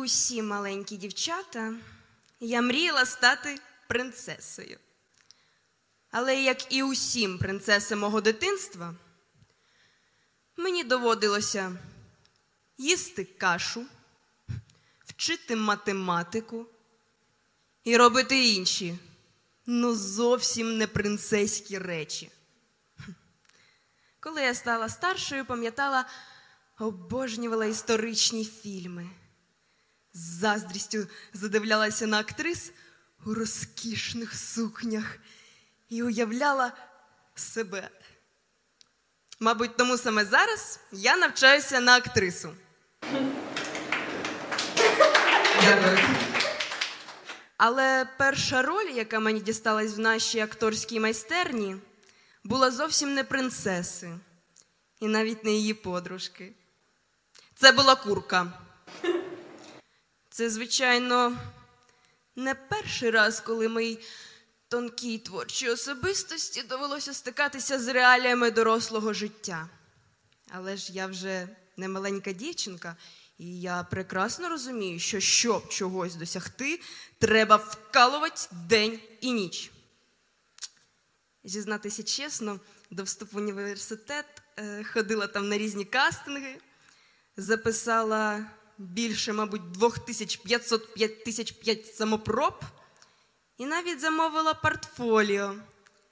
усі маленькі дівчата, я мріяла стати принцесою. Але як і усім принцесам мого дитинства, мені доводилося їсти кашу, вчити математику і робити інші, ну зовсім не принцеські речі. Коли я стала старшою, пам'ятала, обожнювала історичні фільми. З заздрістю задивлялася на актрис у розкішних сукнях і уявляла себе. Мабуть, тому саме зараз я навчаюся на актрису. Але перша роль, яка мені дісталась в нашій акторській майстерні, була зовсім не принцеси, і навіть не її подружки. Це була курка. Це, звичайно, не перший раз, коли моїй тонкій творчій особистості довелося стикатися з реаліями дорослого життя. Але ж я вже не маленька дівчинка, і я прекрасно розумію, що щоб чогось досягти, треба вкалувати день і ніч. Зізнатися чесно, до вступу в університет е, ходила там на різні кастинги, записала більше, мабуть, 2500-5005 самопроб і навіть замовила портфоліо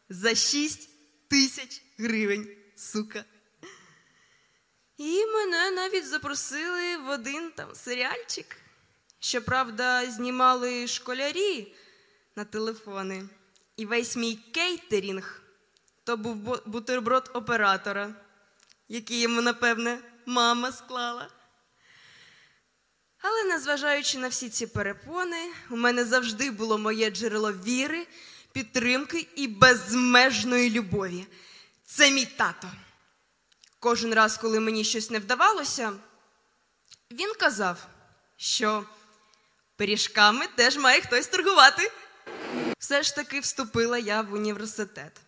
за 6 тисяч гривень, сука. І мене навіть запросили в один там серіальчик. Щоправда, знімали школярі на телефони. І весь мій кейтерінг то був бутерброд оператора, який йому, напевне, мама склала. Але незважаючи на всі ці перепони, у мене завжди було моє джерело віри, підтримки і безмежної любові. Це мій тато. Кожен раз, коли мені щось не вдавалося, він казав, що пиріжками теж має хтось торгувати. Все ж таки вступила я в університет.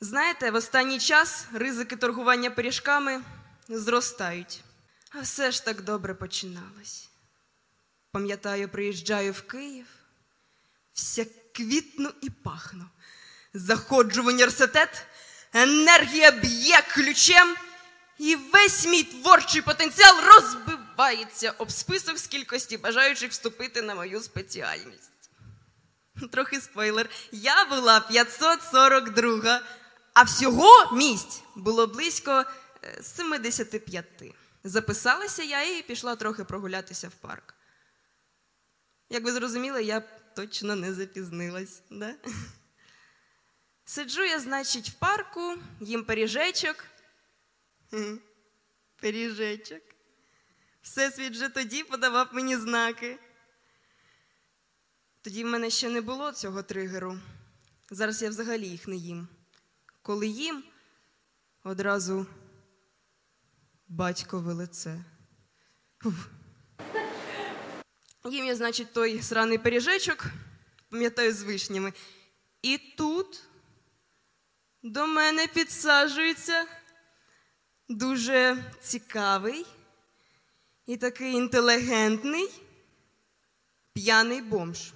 Знаєте, в останній час ризики торгування пиріжками зростають. А все ж так добре починалось. Пам'ятаю, приїжджаю в Київ, вся квітну і пахну. Заходжу в університет, енергія б'є ключем, і весь мій творчий потенціал розбивається об список з кількості бажаючих вступити на мою спеціальність. Трохи спойлер. Я була 542, а всього місць було близько е, 75. Записалася я і пішла трохи прогулятися в парк. Як ви зрозуміли, я точно не запізнилась. Да? Сиджу я, значить, в парку, їм пиріжечок. Пиріжечок. Всесвіт вже тоді подавав мені знаки. Тоді в мене ще не було цього тригеру. Зараз я взагалі їх не їм. Коли їм, одразу батькове лице. Фух. Їм я, значить, той сраний пиріжечок, пам'ятаю, з вишнями. І тут до мене підсаджується дуже цікавий і такий інтелігентний п'яний бомж.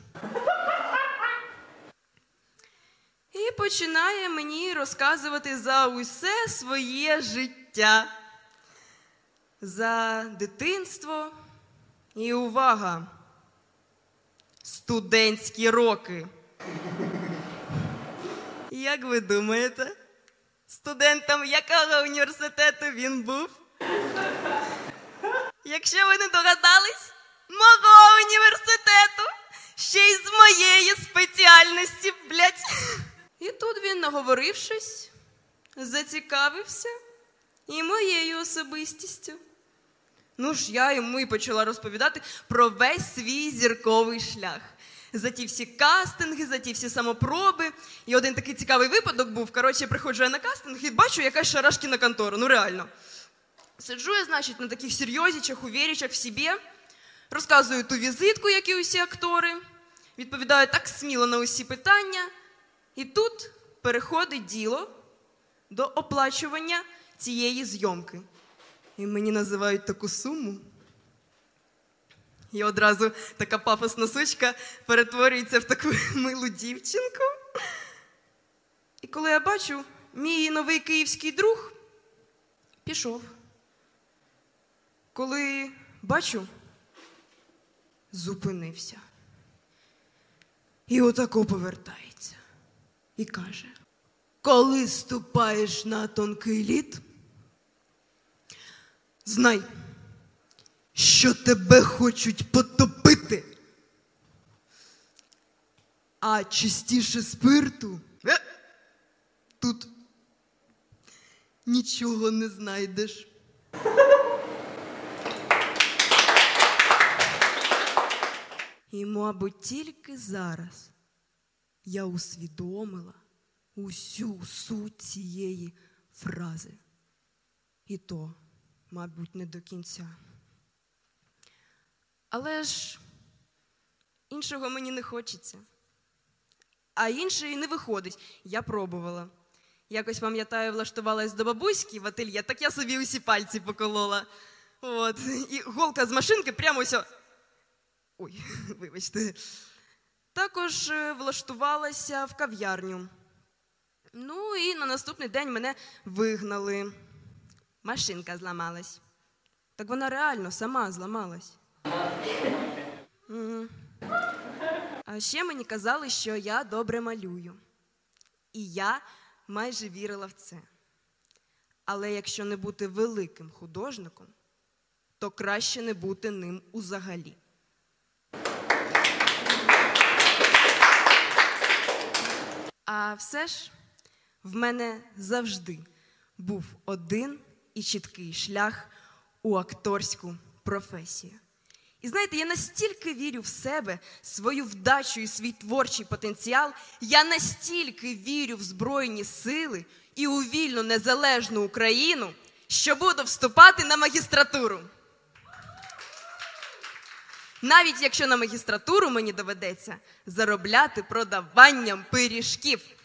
І починає мені розказувати за усе своє життя, за дитинство і увага. Студентські роки. Як ви думаєте, студентом якого університету він був? Якщо ви не догадались, мого університету, ще й з моєї спеціальності, блядь. І тут він, наговорившись, зацікавився і моєю особистістю. Ну ж, я йому і почала розповідати про весь свій зірковий шлях. За ті всі кастинги, за ті всі самопроби. І один такий цікавий випадок був. Коротше, я приходжу я на кастинг і бачу якась шарашкіна контора. Ну реально. Сиджу я, значить, на таких серйознічах, увірічах в собі, розказую ту візитку, як і усі актори, відповідаю так сміло на усі питання. І тут переходить діло до оплачування цієї зйомки. І мені називають таку суму І одразу така пафосна сучка перетворюється в таку милу дівчинку. І коли я бачу, мій новий київський друг пішов. Коли бачу, зупинився. І отако повертається. І каже: коли ступаєш на тонкий лід, знай, що тебе хочуть потопити. А чистіше спирту е, тут нічого не знайдеш. І, мабуть, тільки зараз я усвідомила усю суть цієї фрази. І то, мабуть, не до кінця. Але ж іншого мені не хочеться. А іншої не виходить. Я пробувала. Якось пам'ятаю, влаштувалась до бабуськи в ательє, так я собі усі пальці поколола. От. І голка з машинки прямо ось. Ой, вибачте. Також е, влаштувалася в кав'ярню. Ну і на наступний день мене вигнали. Машинка зламалась. Так вона реально сама зламалась. Мгм. А ще мені казали, що я добре малюю. І я майже вірила в це. Але якщо не бути великим художником, то краще не бути ним узагалі. А все ж в мене завжди був один і чіткий шлях у акторську професію. І знаєте, я настільки вірю в себе, свою вдачу і свій творчий потенціал, я настільки вірю в Збройні сили і у вільну незалежну Україну, що буду вступати на магістратуру. Навіть якщо на магістратуру мені доведеться заробляти продаванням пиріжків.